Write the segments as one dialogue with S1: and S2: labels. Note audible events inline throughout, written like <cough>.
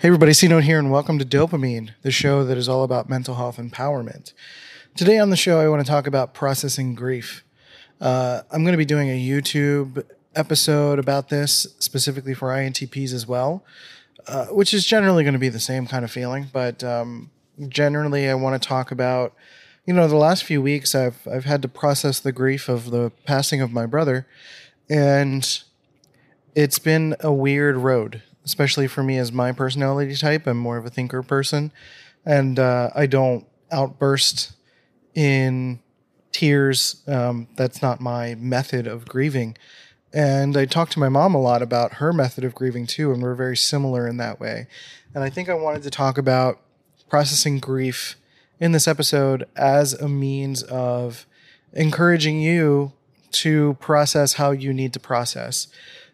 S1: Hey everybody, C Note here, and welcome to Dopamine, the show that is all about mental health empowerment. Today on the show, I want to talk about processing grief. Uh, I'm going to be doing a YouTube episode about this, specifically for INTPs as well, uh, which is generally going to be the same kind of feeling. But um, generally, I want to talk about, you know, the last few weeks I've I've had to process the grief of the passing of my brother, and it's been a weird road especially for me as my personality type. I'm more of a thinker person, and uh, I don't outburst in tears. Um, that's not my method of grieving. And I talked to my mom a lot about her method of grieving too, and we're very similar in that way. And I think I wanted to talk about processing grief in this episode as a means of encouraging you to process how you need to process.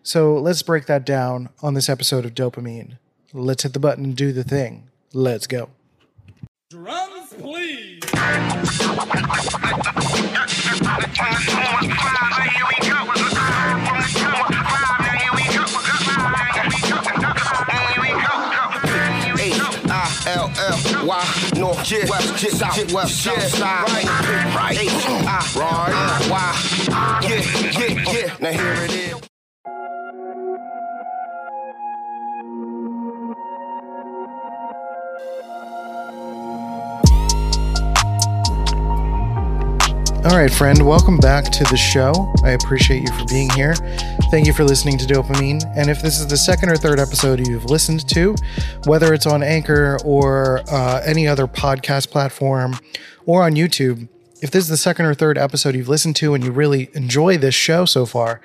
S1: So let's break that down on this episode of Dopamine. Let's hit the button and do the thing. Let's go.
S2: Drums, please.
S3: L L Y North J West J South West South Side right right H I right Y yeah yeah yeah now here it is.
S1: All right, friend, welcome back to the show. I appreciate you for being here. Thank you for listening to Dopamine. And if this is the second or third episode you've listened to, whether it's on Anchor or uh, any other podcast platform or on YouTube, if this is the second or third episode you've listened to and you really enjoy this show so far,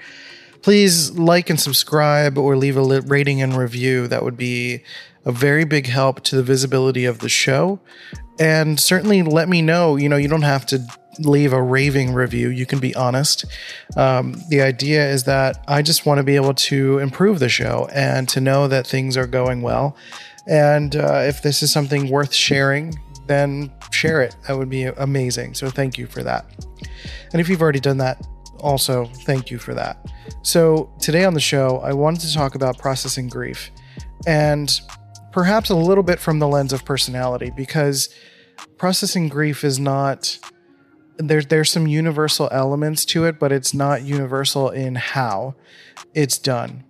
S1: please like and subscribe or leave a rating and review. That would be a very big help to the visibility of the show. And certainly let me know, you know, you don't have to leave a raving review. You can be honest. Um, the idea is that I just want to be able to improve the show and to know that things are going well. And uh, if this is something worth sharing, then share it. That would be amazing. So thank you for that. And if you've already done that, also thank you for that. So today on the show, I wanted to talk about processing grief and perhaps a little bit from the lens of personality because processing grief is not there's there's some universal elements to it, but it's not universal in how it's done.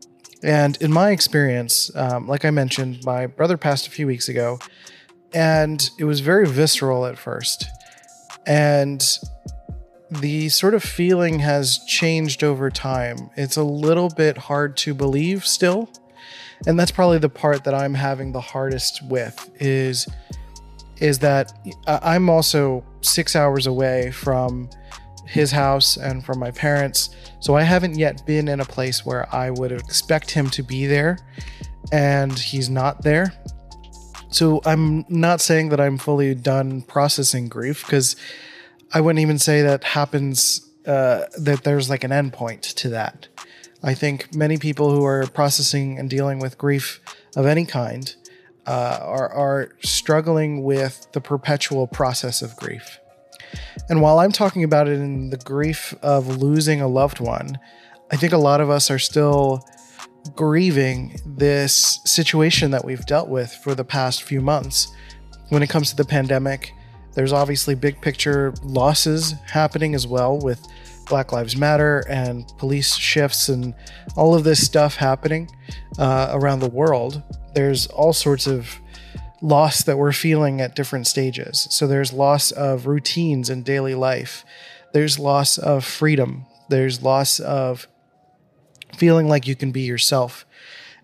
S1: And in my experience, um, like I mentioned, my brother passed a few weeks ago, and it was very visceral at first, and the sort of feeling has changed over time. It's a little bit hard to believe still, and that's probably the part that I'm having the hardest with is is that I'm also six hours away from his house and from my parents. So I haven't yet been in a place where I would expect him to be there, and he's not there. So I'm not saying that I'm fully done processing grief because I wouldn't even say that happens, uh, that there's like an endpoint to that. I think many people who are processing and dealing with grief of any kind uh, are, are struggling with the perpetual process of grief. And while I'm talking about it in the grief of losing a loved one, I think a lot of us are still grieving this situation that we've dealt with for the past few months. When it comes to the pandemic, there's obviously big picture losses happening as well with Black Lives Matter and police shifts and all of this stuff happening uh, around the world there's all sorts of loss that we're feeling at different stages. So there's loss of routines in daily life. There's loss of freedom. There's loss of feeling like you can be yourself.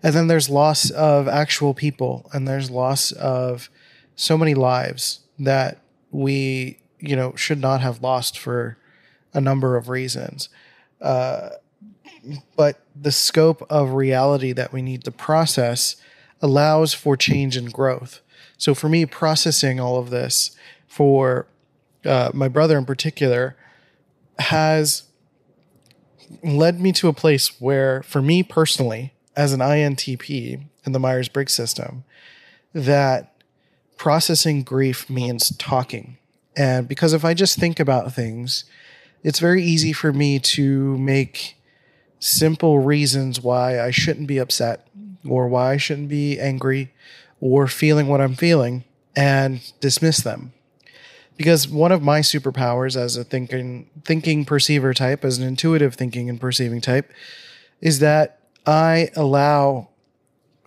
S1: And then there's loss of actual people and there's loss of so many lives that we, you know, should not have lost for a number of reasons. Uh, but the scope of reality that we need to process allows for change and growth. So for me, processing all of this for uh, my brother in particular has led me to a place where, for me personally, as an INTP in the Myers Briggs system, that processing grief means talking. And because if I just think about things, it's very easy for me to make simple reasons why I shouldn't be upset or why I shouldn't be angry or feeling what I'm feeling and dismiss them. Because one of my superpowers as a thinking thinking perceiver type, as an intuitive thinking and perceiving type, is that I allow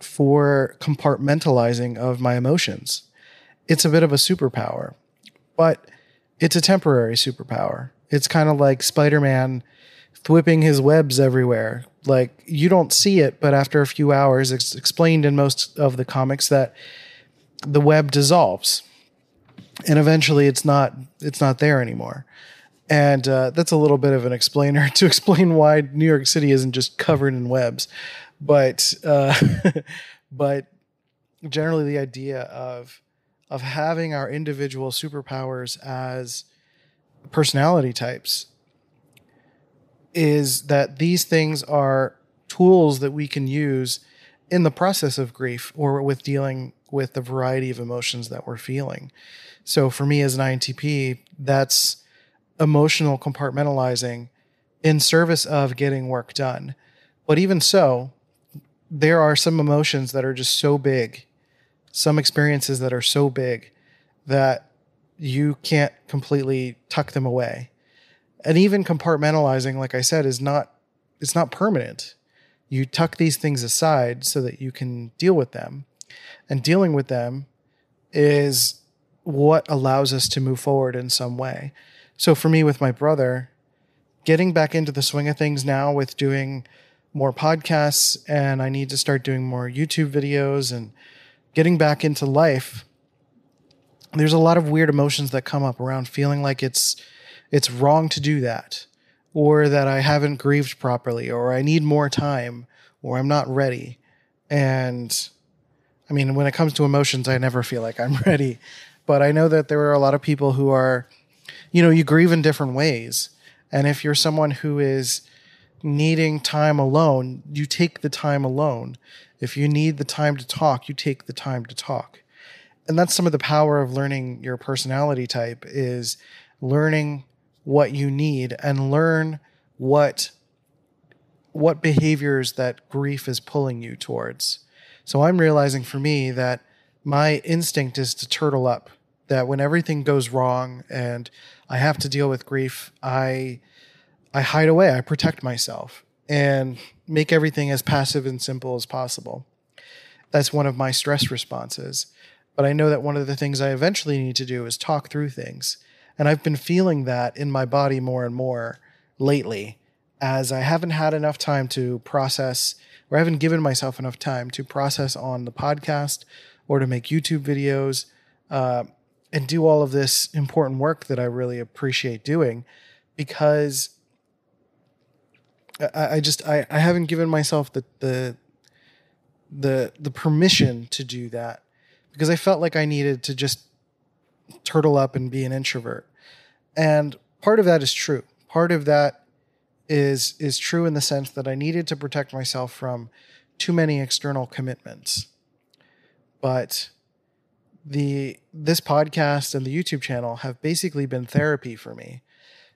S1: for compartmentalizing of my emotions. It's a bit of a superpower, but it's a temporary superpower. It's kind of like Spider Man whipping his webs everywhere. Like you don't see it, but after a few hours, it's explained in most of the comics that the web dissolves, and eventually it's not it's not there anymore. And uh, that's a little bit of an explainer <laughs> to explain why New York City isn't just covered in webs, but uh, <laughs> but generally the idea of of having our individual superpowers as personality types is that these things are tools that we can use in the process of grief or with dealing with the variety of emotions that we're feeling. So for me as an INTP, that's emotional compartmentalizing in service of getting work done. But even so, there are some emotions that are just so big, some experiences that are so big that you can't completely tuck them away. And even compartmentalizing like i said is not it's not permanent. You tuck these things aside so that you can deal with them. And dealing with them is what allows us to move forward in some way. So for me with my brother getting back into the swing of things now with doing more podcasts and i need to start doing more youtube videos and getting back into life there's a lot of weird emotions that come up around feeling like it's it's wrong to do that, or that I haven't grieved properly, or I need more time, or I'm not ready. And I mean, when it comes to emotions, I never feel like I'm <laughs> ready. But I know that there are a lot of people who are, you know, you grieve in different ways. And if you're someone who is needing time alone, you take the time alone. If you need the time to talk, you take the time to talk. And that's some of the power of learning your personality type is learning what you need and learn what what behaviors that grief is pulling you towards. So I'm realizing for me that my instinct is to turtle up. That when everything goes wrong and I have to deal with grief, I I hide away, I protect myself and make everything as passive and simple as possible. That's one of my stress responses. But I know that one of the things I eventually need to do is talk through things. And I've been feeling that in my body more and more lately as I haven't had enough time to process or I haven't given myself enough time to process on the podcast or to make YouTube videos uh, and do all of this important work that I really appreciate doing because I, I just I, I haven't given myself the the the the permission to do that because I felt like I needed to just turtle up and be an introvert. And part of that is true. Part of that is is true in the sense that I needed to protect myself from too many external commitments. But the this podcast and the YouTube channel have basically been therapy for me.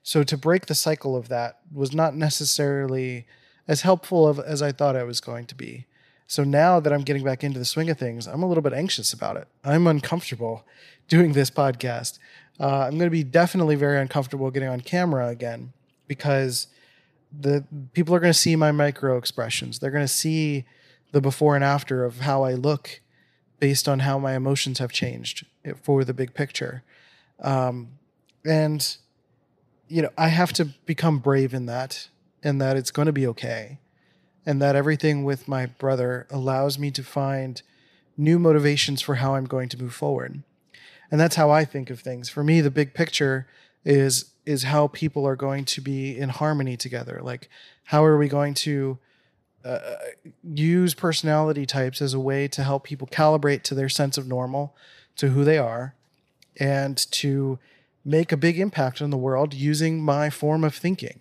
S1: So to break the cycle of that was not necessarily as helpful of, as I thought I was going to be. So now that I'm getting back into the swing of things, I'm a little bit anxious about it. I'm uncomfortable <laughs> doing this podcast. Uh, I'm going to be definitely very uncomfortable getting on camera again because the people are going to see my micro expressions. They're going to see the before and after of how I look based on how my emotions have changed for the big picture. Um, and you know, I have to become brave in that and that it's going to be okay. And that everything with my brother allows me to find new motivations for how I'm going to move forward and that's how I think of things. For me, the big picture is is how people are going to be in harmony together. Like, how are we going to uh, use personality types as a way to help people calibrate to their sense of normal, to who they are, and to make a big impact on the world using my form of thinking.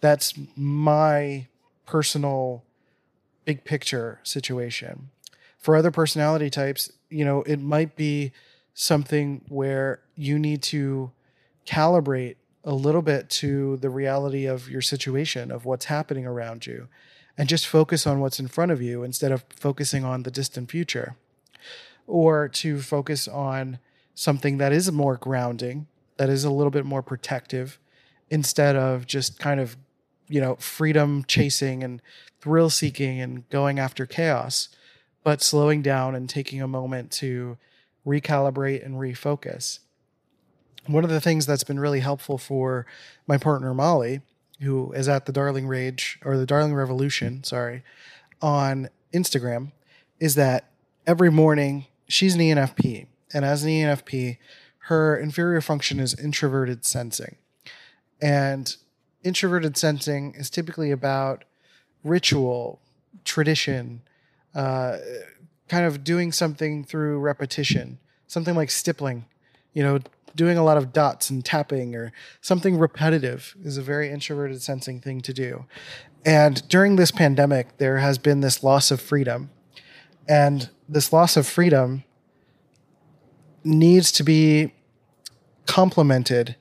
S1: That's my personal big picture situation. For other personality types, you know, it might be something where you need to calibrate a little bit to the reality of your situation, of what's happening around you, and just focus on what's in front of you instead of focusing on the distant future. or to focus on something that is more grounding, that is a little bit more protective, instead of just kind of, you know, freedom chasing and thrill seeking and going after chaos, but slowing down and taking a moment to recalibrate and refocus. One of the things that's been really helpful for my partner Molly, who is at the Darling Rage or the Darling Revolution, sorry, on Instagram, is that every morning she's an ENFP. And as an ENFP, her inferior function is introverted sensing. And introverted sensing is typically about ritual, tradition, uh, kind of doing something through repetition, something like stippling, you know, doing a lot of dots and tapping or something repetitive is a very introverted sensing thing to do. And during this pandemic, there has been this loss of freedom. And this loss of freedom needs to be complemented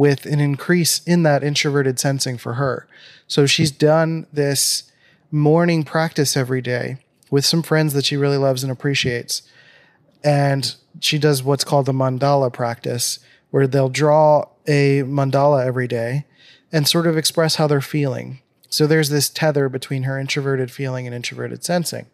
S1: with an increase in that introverted sensing for her. So she's done this morning practice every day with some friends that she really loves and appreciates. And she does what's called the mandala practice, where they'll draw a mandala every day and sort of express how they're feeling. So there's this tether between her introverted feeling and introverted sensing.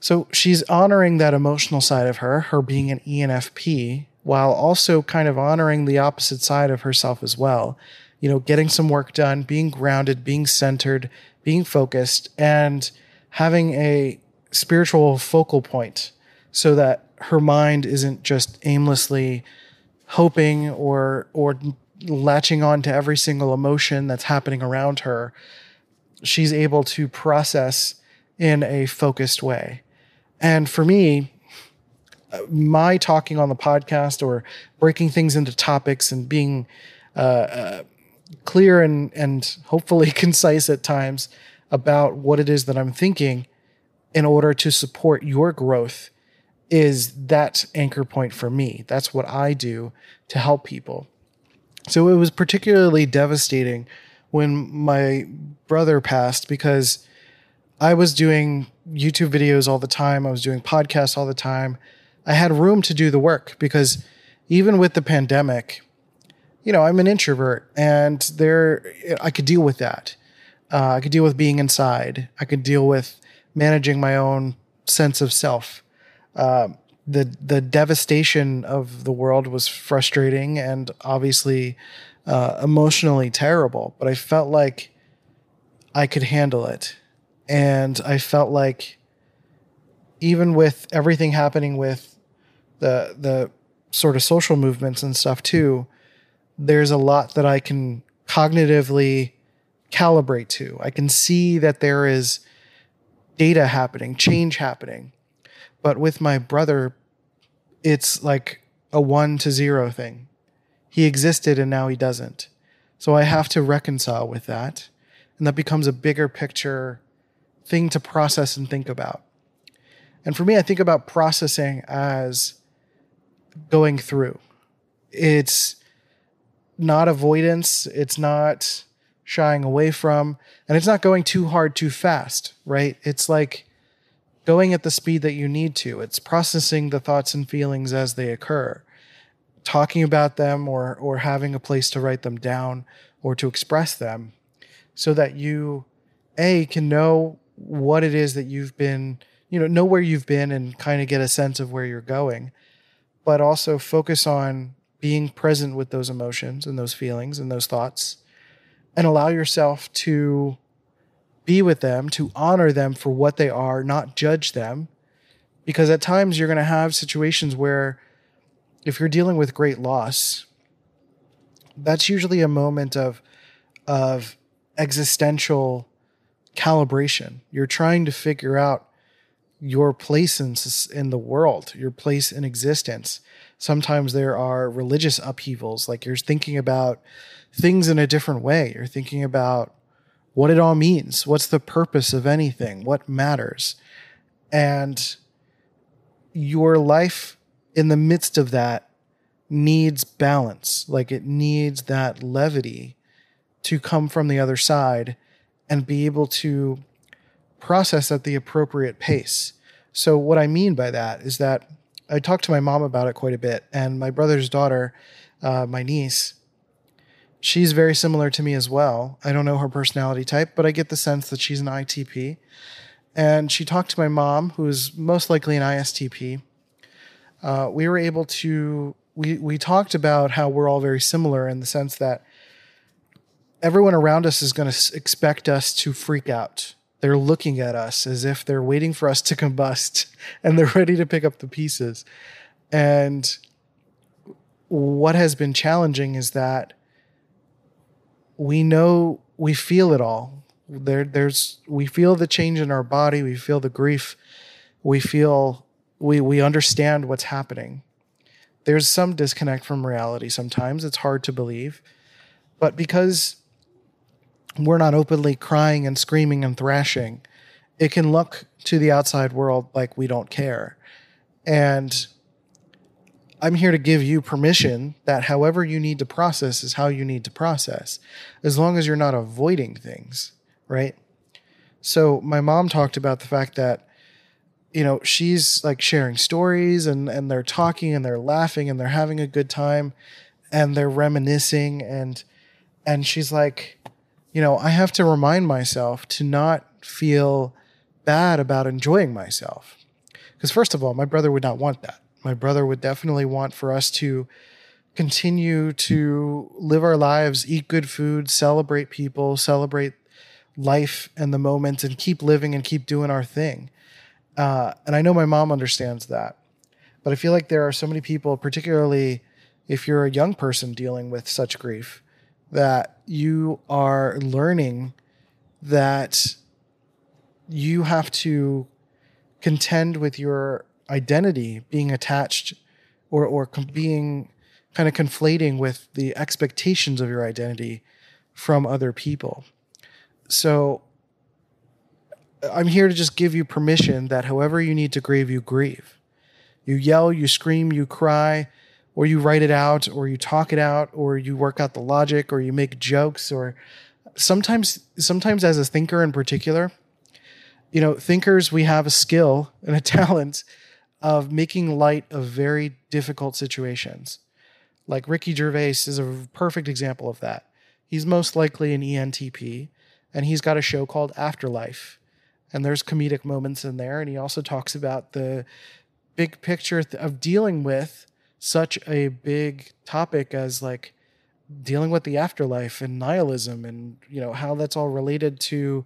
S1: So she's honoring that emotional side of her, her being an ENFP, while also kind of honoring the opposite side of herself as well. You know, getting some work done, being grounded, being centered, being focused, and having a spiritual focal point so that her mind isn't just aimlessly hoping or or latching on to every single emotion that's happening around her she's able to process in a focused way and for me my talking on the podcast or breaking things into topics and being uh, uh, clear and and hopefully <laughs> concise at times about what it is that I'm thinking in order to support your growth is that anchor point for me. That's what I do to help people. So it was particularly devastating when my brother passed because I was doing YouTube videos all the time, I was doing podcasts all the time. I had room to do the work because even with the pandemic, you know, I'm an introvert and there I could deal with that. Uh, I could deal with being inside. I could deal with managing my own sense of self. Uh, the the devastation of the world was frustrating and obviously uh, emotionally terrible. But I felt like I could handle it, and I felt like even with everything happening with the the sort of social movements and stuff too, there's a lot that I can cognitively calibrate to. I can see that there is data happening, change happening. But with my brother, it's like a one to zero thing. He existed and now he doesn't. So I have to reconcile with that. And that becomes a bigger picture thing to process and think about. And for me, I think about processing as going through. It's not avoidance, it's not shying away from, and it's not going too hard too fast, right? It's like going at the speed that you need to. It's processing the thoughts and feelings as they occur, talking about them or or having a place to write them down or to express them so that you a can know what it is that you've been, you know, know where you've been and kind of get a sense of where you're going, but also focus on being present with those emotions and those feelings and those thoughts and allow yourself to be with them, to honor them for what they are, not judge them. Because at times you're going to have situations where if you're dealing with great loss, that's usually a moment of of existential calibration. You're trying to figure out your place in, in the world, your place in existence. Sometimes there are religious upheavals, like you're thinking about things in a different way. You're thinking about what it all means. What's the purpose of anything? What matters? And your life in the midst of that needs balance. Like it needs that levity to come from the other side and be able to process at the appropriate pace. So, what I mean by that is that I talked to my mom about it quite a bit, and my brother's daughter, uh, my niece, she's very similar to me as well. I don't know her personality type, but I get the sense that she's an ITP. And she talked to my mom, who is most likely an ISTP. Uh, we were able to we we talked about how we're all very similar in the sense that everyone around us is going to expect us to freak out. They're looking at us as if they're waiting for us to combust <laughs> and they're ready to pick up the pieces. And what has been challenging is that we know we feel it all. There, there's we feel the change in our body, we feel the grief, we feel we we understand what's happening. There's some disconnect from reality sometimes. It's hard to believe. But because we're not openly crying and screaming and thrashing, it can look to the outside world like we don't care. And I'm here to give you permission that however you need to process is how you need to process, as long as you're not avoiding things, right? So my mom talked about the fact that you know she's like sharing stories and and they're talking and they're laughing and they're having a good time and they're reminiscing and and she's like you know i have to remind myself to not feel bad about enjoying myself because first of all my brother would not want that my brother would definitely want for us to continue to live our lives eat good food celebrate people celebrate life and the moment and keep living and keep doing our thing uh, and I know my mom understands that. But I feel like there are so many people, particularly if you're a young person dealing with such grief, that you are learning that you have to contend with your identity being attached or, or being kind of conflating with the expectations of your identity from other people. So I'm here to just give you permission that however you need to grieve, you grieve. You yell, you scream, you cry, or you write it out, or you talk it out, or you work out the logic, or you make jokes, or sometimes, sometimes as a thinker in particular, you know, thinkers, we have a skill <laughs> and a talent of making light of very difficult situations. Like Ricky Gervais is a perfect example of that. He's most likely an ENTP, and he's got a show called Afterlife and there's comedic moments in there and he also talks about the big picture of dealing with such a big topic as like dealing with the afterlife and nihilism and you know how that's all related to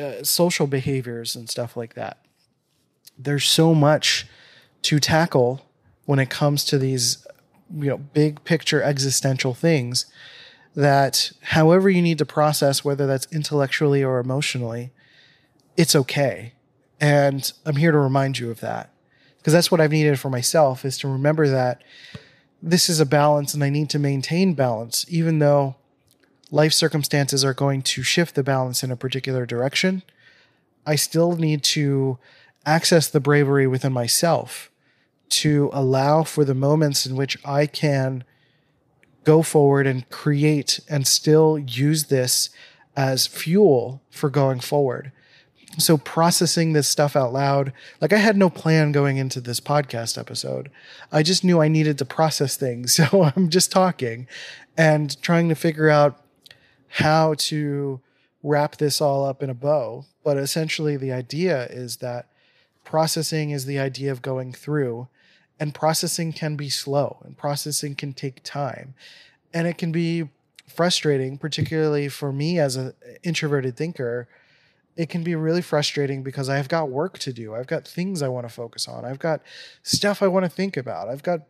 S1: uh, social behaviors and stuff like that there's so much to tackle when it comes to these you know big picture existential things that however you need to process whether that's intellectually or emotionally it's okay. And I'm here to remind you of that because that's what I've needed for myself is to remember that this is a balance and I need to maintain balance, even though life circumstances are going to shift the balance in a particular direction. I still need to access the bravery within myself to allow for the moments in which I can go forward and create and still use this as fuel for going forward so processing this stuff out loud like i had no plan going into this podcast episode. I just knew i needed to process things <laughs> so i'm just talking and trying to figure out how to wrap this all up in a bow. But essentially the idea is that processing is the idea of going through and processing can be slow and processing can take time. And it can be frustrating particularly for me as an introverted thinker it can be really frustrating because I've got work to do. I've got things I want to focus on. I've got stuff I want to think about. I've got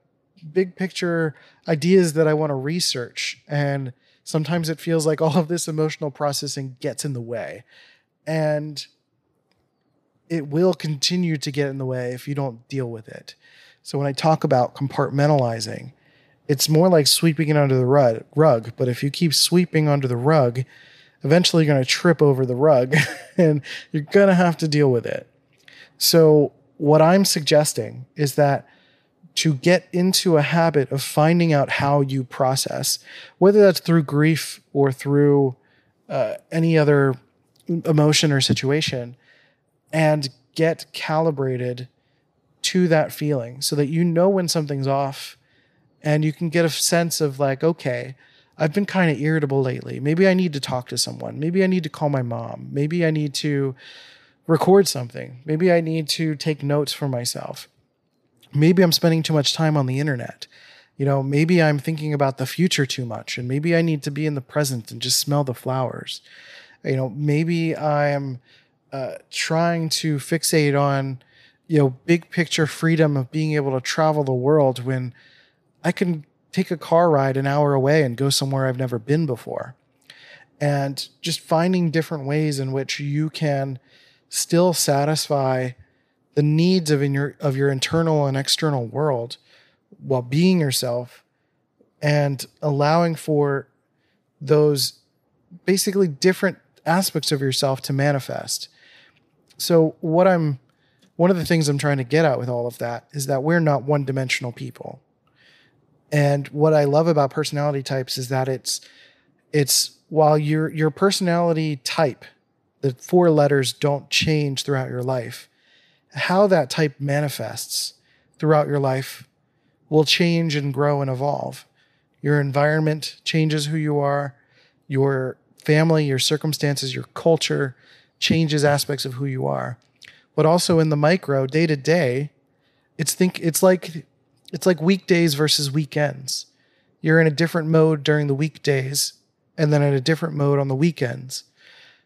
S1: big picture ideas that I want to research. And sometimes it feels like all of this emotional processing gets in the way. And it will continue to get in the way if you don't deal with it. So when I talk about compartmentalizing, it's more like sweeping it under the rug. But if you keep sweeping under the rug, eventually you're going to trip over the rug <laughs> and you're going to have to deal with it. So, what I'm suggesting is that to get into a habit of finding out how you process, whether that's through grief or through uh, any other emotion or situation, and get calibrated to that feeling so that you know when something's off and you can get a sense of like, okay, I've been kind of irritable lately. Maybe I need to talk to someone. Maybe I need to call my mom. Maybe I need to record something. Maybe I need to take notes for myself. Maybe I'm spending too much time on the internet. You know, maybe I'm thinking about the future too much and maybe I need to be in the present and just smell the flowers. You know, maybe I'm uh, trying to fixate on, you know, big picture freedom of being able to travel the world when I can take a car ride an hour away and go somewhere I've never been before. And just finding different ways in which you can still satisfy the needs of in your of your internal and external world while being yourself and allowing for those basically different aspects of yourself to manifest. So what I'm one of the things I'm trying to get at with all of that is that we're not one-dimensional people. And what I love about personality types is that it's it's while your your personality type, the four letters don't change throughout your life, how that type manifests throughout your life will change and grow and evolve. Your environment changes who you are, your family, your circumstances, your culture changes aspects of who you are. But also in the micro, day to day, it's think it's like it's like weekdays versus weekends. You're in a different mode during the weekdays and then in a different mode on the weekends.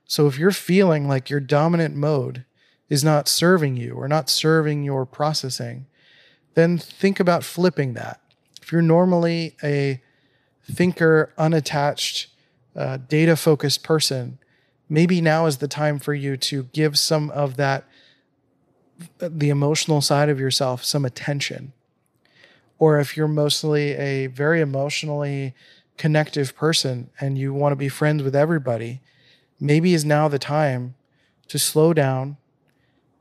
S1: So if you're feeling like your dominant mode is not serving you or not serving your processing, then think about flipping that. If you're normally a thinker, unattached, uh, data focused person, maybe now is the time for you to give some of that, the emotional side of yourself, some attention. Or if you're mostly a very emotionally connective person and you want to be friends with everybody, maybe is now the time to slow down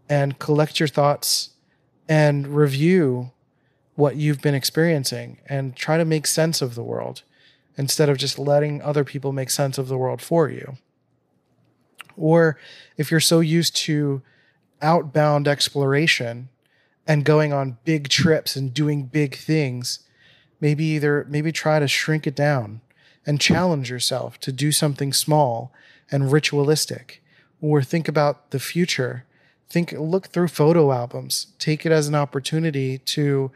S1: and collect your thoughts and review what you've been experiencing and try to make sense of the world instead of just letting other people make sense of the world for you. Or if you're so used to outbound exploration and going on big trips and doing big things, maybe either maybe try to shrink it down and challenge yourself to do something small and ritualistic or think about the future. Think look through photo albums. Take it as an opportunity to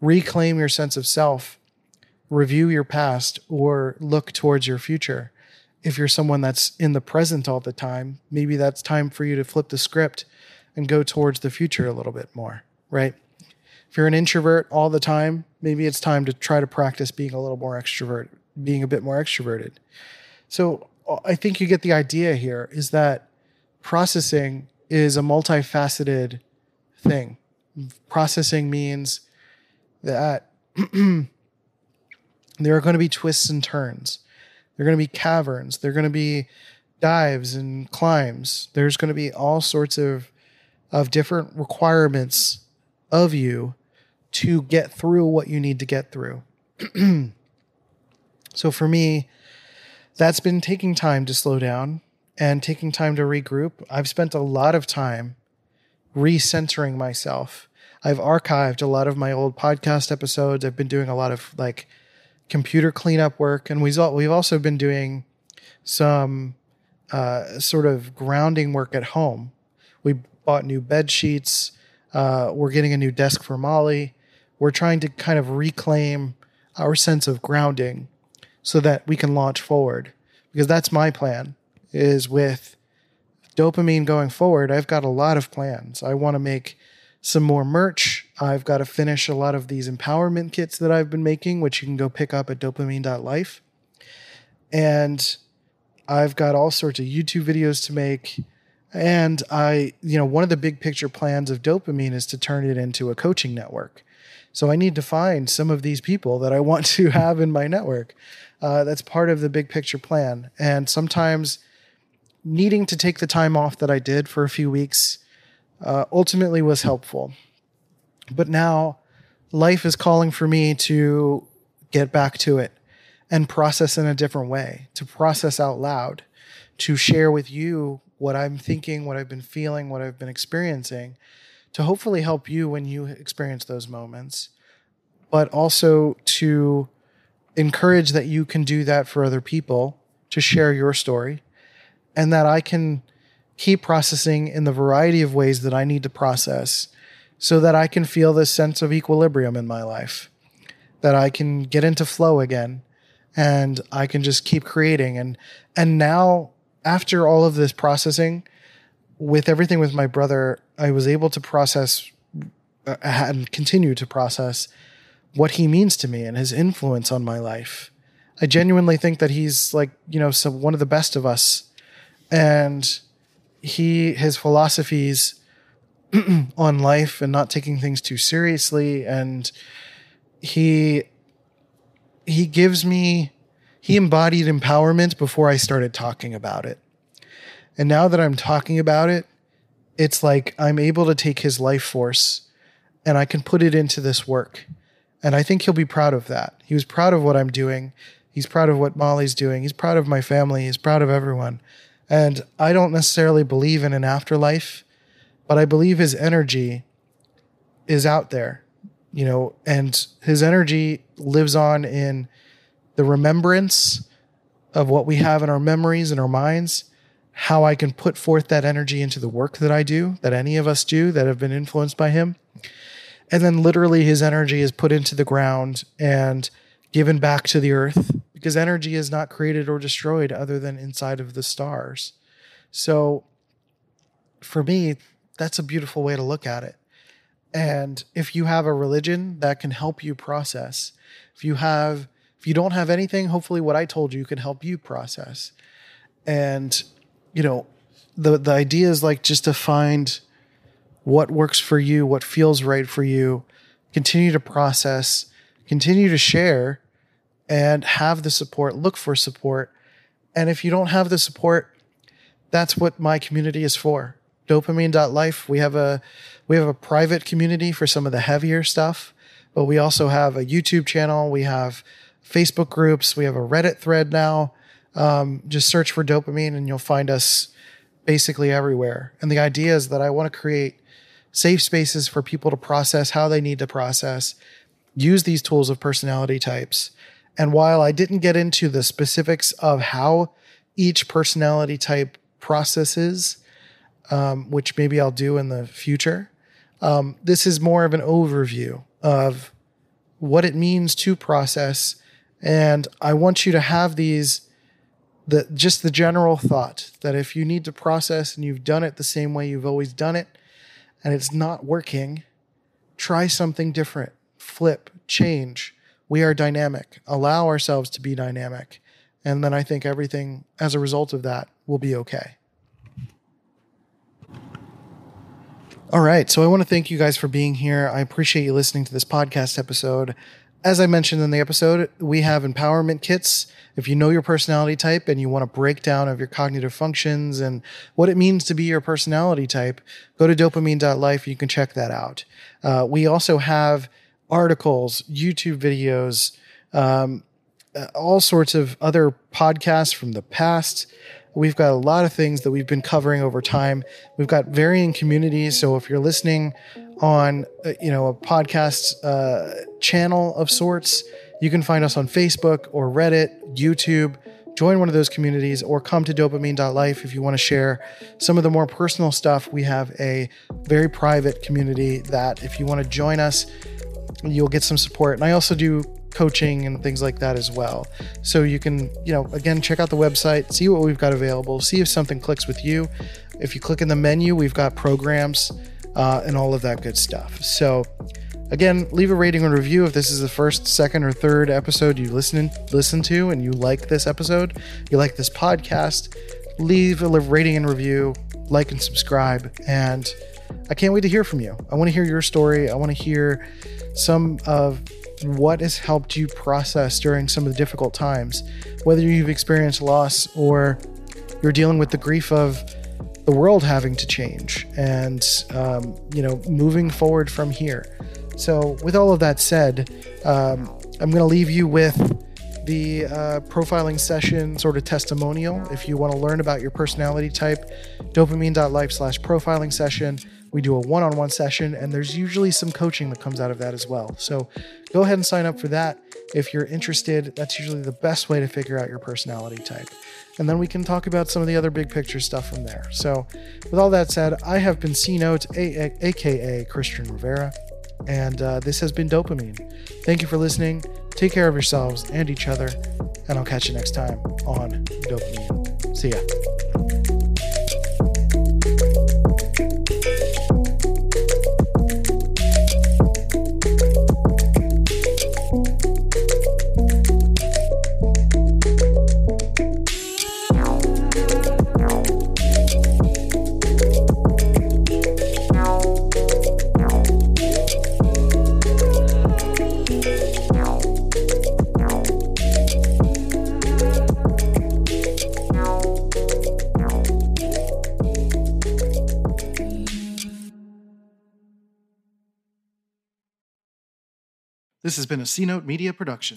S1: reclaim your sense of self review your past or look towards your future. If you're someone that's in the present all the time maybe that's time for you to flip the script and go towards the future a little bit more right if you're an introvert all the time maybe it's time to try to practice being a little more extrovert being a bit more extroverted so uh, i think you get the idea here is that processing is a multifaceted thing. Processing means that <clears throat> there are going to be twists and turns. There are going to be caverns. There are going to be dives and climbs. There's going to be all sorts of of different requirements of you to get through what you need to get through. <clears throat> so for me, that's been taking time to slow down and taking time to regroup. I've spent a lot of time recentering myself. I've archived a lot of my old podcast episodes. I've been doing a lot of like computer cleanup work, and we've also been doing some uh, sort of grounding work at home. We bought new bed sheets. Uh, we're getting a new desk for Molly. We're trying to kind of reclaim our sense of grounding so that we can launch forward because that's my plan is with dopamine going forward, I've got a lot of plans. I want to make some more merch. I've got to finish a lot of these empowerment kits that I've been making, which you can go pick up at dopeamine.life. And I've got all sorts of YouTube videos to make. And I, you know, one of the big picture plans of dopamine is to turn it into a coaching network. So I need to find some of these people that I want to <laughs> have in my network. Uh, that's part of the big picture plan. And sometimes needing to take the time off that I did for a few weeks uh, ultimately was helpful. But now life is calling for me to get back to it and process in a different way, to process out loud, to share with you what I'm thinking, what I've been feeling, what I've been experiencing, to hopefully help you when you experience those moments, but also to encourage that you can do that for other people to share your story and that I can keep processing in the variety of ways that I need to process so that I can feel this sense of equilibrium in my life, that I can get into flow again and I can just keep creating. And and now after all of this processing with everything with my brother I was able to process uh, and continue to process what he means to me and his influence on my life. I genuinely think that he's like, you know, some one of the best of us and he his philosophies <clears throat> on life and not taking things too seriously and he he gives me he embodied empowerment before I started talking about it. And now that I'm talking about it, it's like I'm able to take his life force and I can put it into this work. And I think he'll be proud of that. He was proud of what I'm doing. He's proud of what Molly's doing. He's proud of my family. He's proud of everyone. And I don't necessarily believe in an afterlife, but I believe his energy is out there, you know, and his energy lives on in the remembrance of what we have in our memories and our minds, how I can put forth that energy into the work that I do, that any of us do that have been influenced by him. And then literally his energy is put into the ground and given back to the earth because energy is not created or destroyed other than inside of the stars. So for me, that's a beautiful way to look at it. And if you have a religion that can help you process, if you have if you don't have anything, hopefully what I told you can help you process. And you know, the the idea is like just to find what works for you, what feels right for you, continue to process, continue to share and have the support, look for support. And if you don't have the support, that's what my community is for. Dopeamine.life. We have a we have a private community for some of the heavier stuff, but we also have a YouTube channel. We have Facebook groups. We have a Reddit thread now. Um, just search for dopamine and you'll find us basically everywhere. And the idea is that I want to create safe spaces for people to process how they need to process, use these tools of personality types, and while I didn't get into the specifics of how each personality type processes, um, which maybe I'll do in the future, um, this is more of an overview of what it means to process. And I want you to have these the just the general thought that if you need to process and you've done it the same way you've always done it and it's not working, try something different, flip, change we are dynamic. Allow ourselves to be dynamic. And then I think everything as a result of that will be okay. All right. So I want to thank you guys for being here. I appreciate you listening to this podcast episode. As I mentioned in the episode, we have empowerment kits. If you know your personality type and you want a breakdown of your cognitive functions and what it means to be your personality type, go to dopeamine.life. You can check that out. Uh, we also have articles, YouTube videos, um, uh, all sorts of other podcasts from the past. We've got a lot of things that we've been covering over time. We've got varying communities. So if you're listening on, uh, you know, a podcast uh, channel of sorts, you can find us on Facebook or Reddit, YouTube. Join one of those communities or come to dopeamine.life if you want to share some of the more personal stuff. We have a very private community that if you want to join us, you'll get some support. And I also do coaching and things like that as well. So you can, you know, again, check out the website, see what we've got available, see if something clicks with you. If you click in the menu, we've got programs uh, and all of that good stuff. So again, leave a rating and review if this is the first, second, or third episode you listen listen to and you like this episode, you like this podcast. Leave a rating and review, like and subscribe, and I can't wait to hear from you. I want to hear your story. I want to hear some of what has helped you process during some of the difficult times, whether you've experienced loss or you're dealing with the grief of the world having to change and um, you know moving forward from here. So, with all of that said, um, I'm going to leave you with the uh, profiling session sort of testimonial. If you want to learn about your personality type, dopeamine.life slash profiling session. We do a one on one session, and there's usually some coaching that comes out of that as well. So go ahead and sign up for that. If you're interested, that's usually the best way to figure out your personality type. And then we can talk about some of the other big picture stuff from there. So, with all that said, I have been C Note, aka Christian Rivera, and uh, this has been Dopeamine. Thank you for listening. Take care of yourselves and each other, and I'll catch you next time on Dopeamine. See ya. Has been a C Note Media production.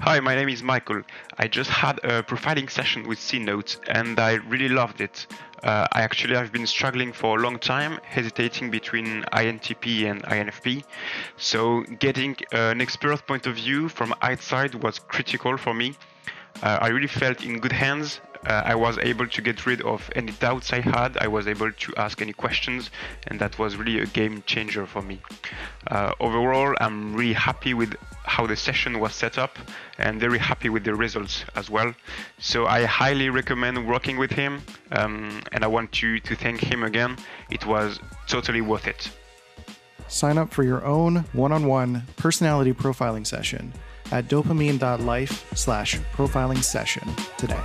S4: Hi, my name is Michael. I just had a profiling session with C Note and I really loved it. Uh, I actually have been struggling for a long time, hesitating between INTP and INFP. So getting an expert point of view from outside was critical for me. Uh, I really felt in good hands. Uh, I was able to get rid of any doubts I had. I was able to ask any questions, and that was really a game changer for me. Uh, overall, I'm really happy with how the session was set up and very happy with the results as well. So I highly recommend working with him, um, and I want to, to thank him again. It was totally worth it.
S1: Sign up for your own one-on-one personality profiling session at dopeamine.life slash profiling session today.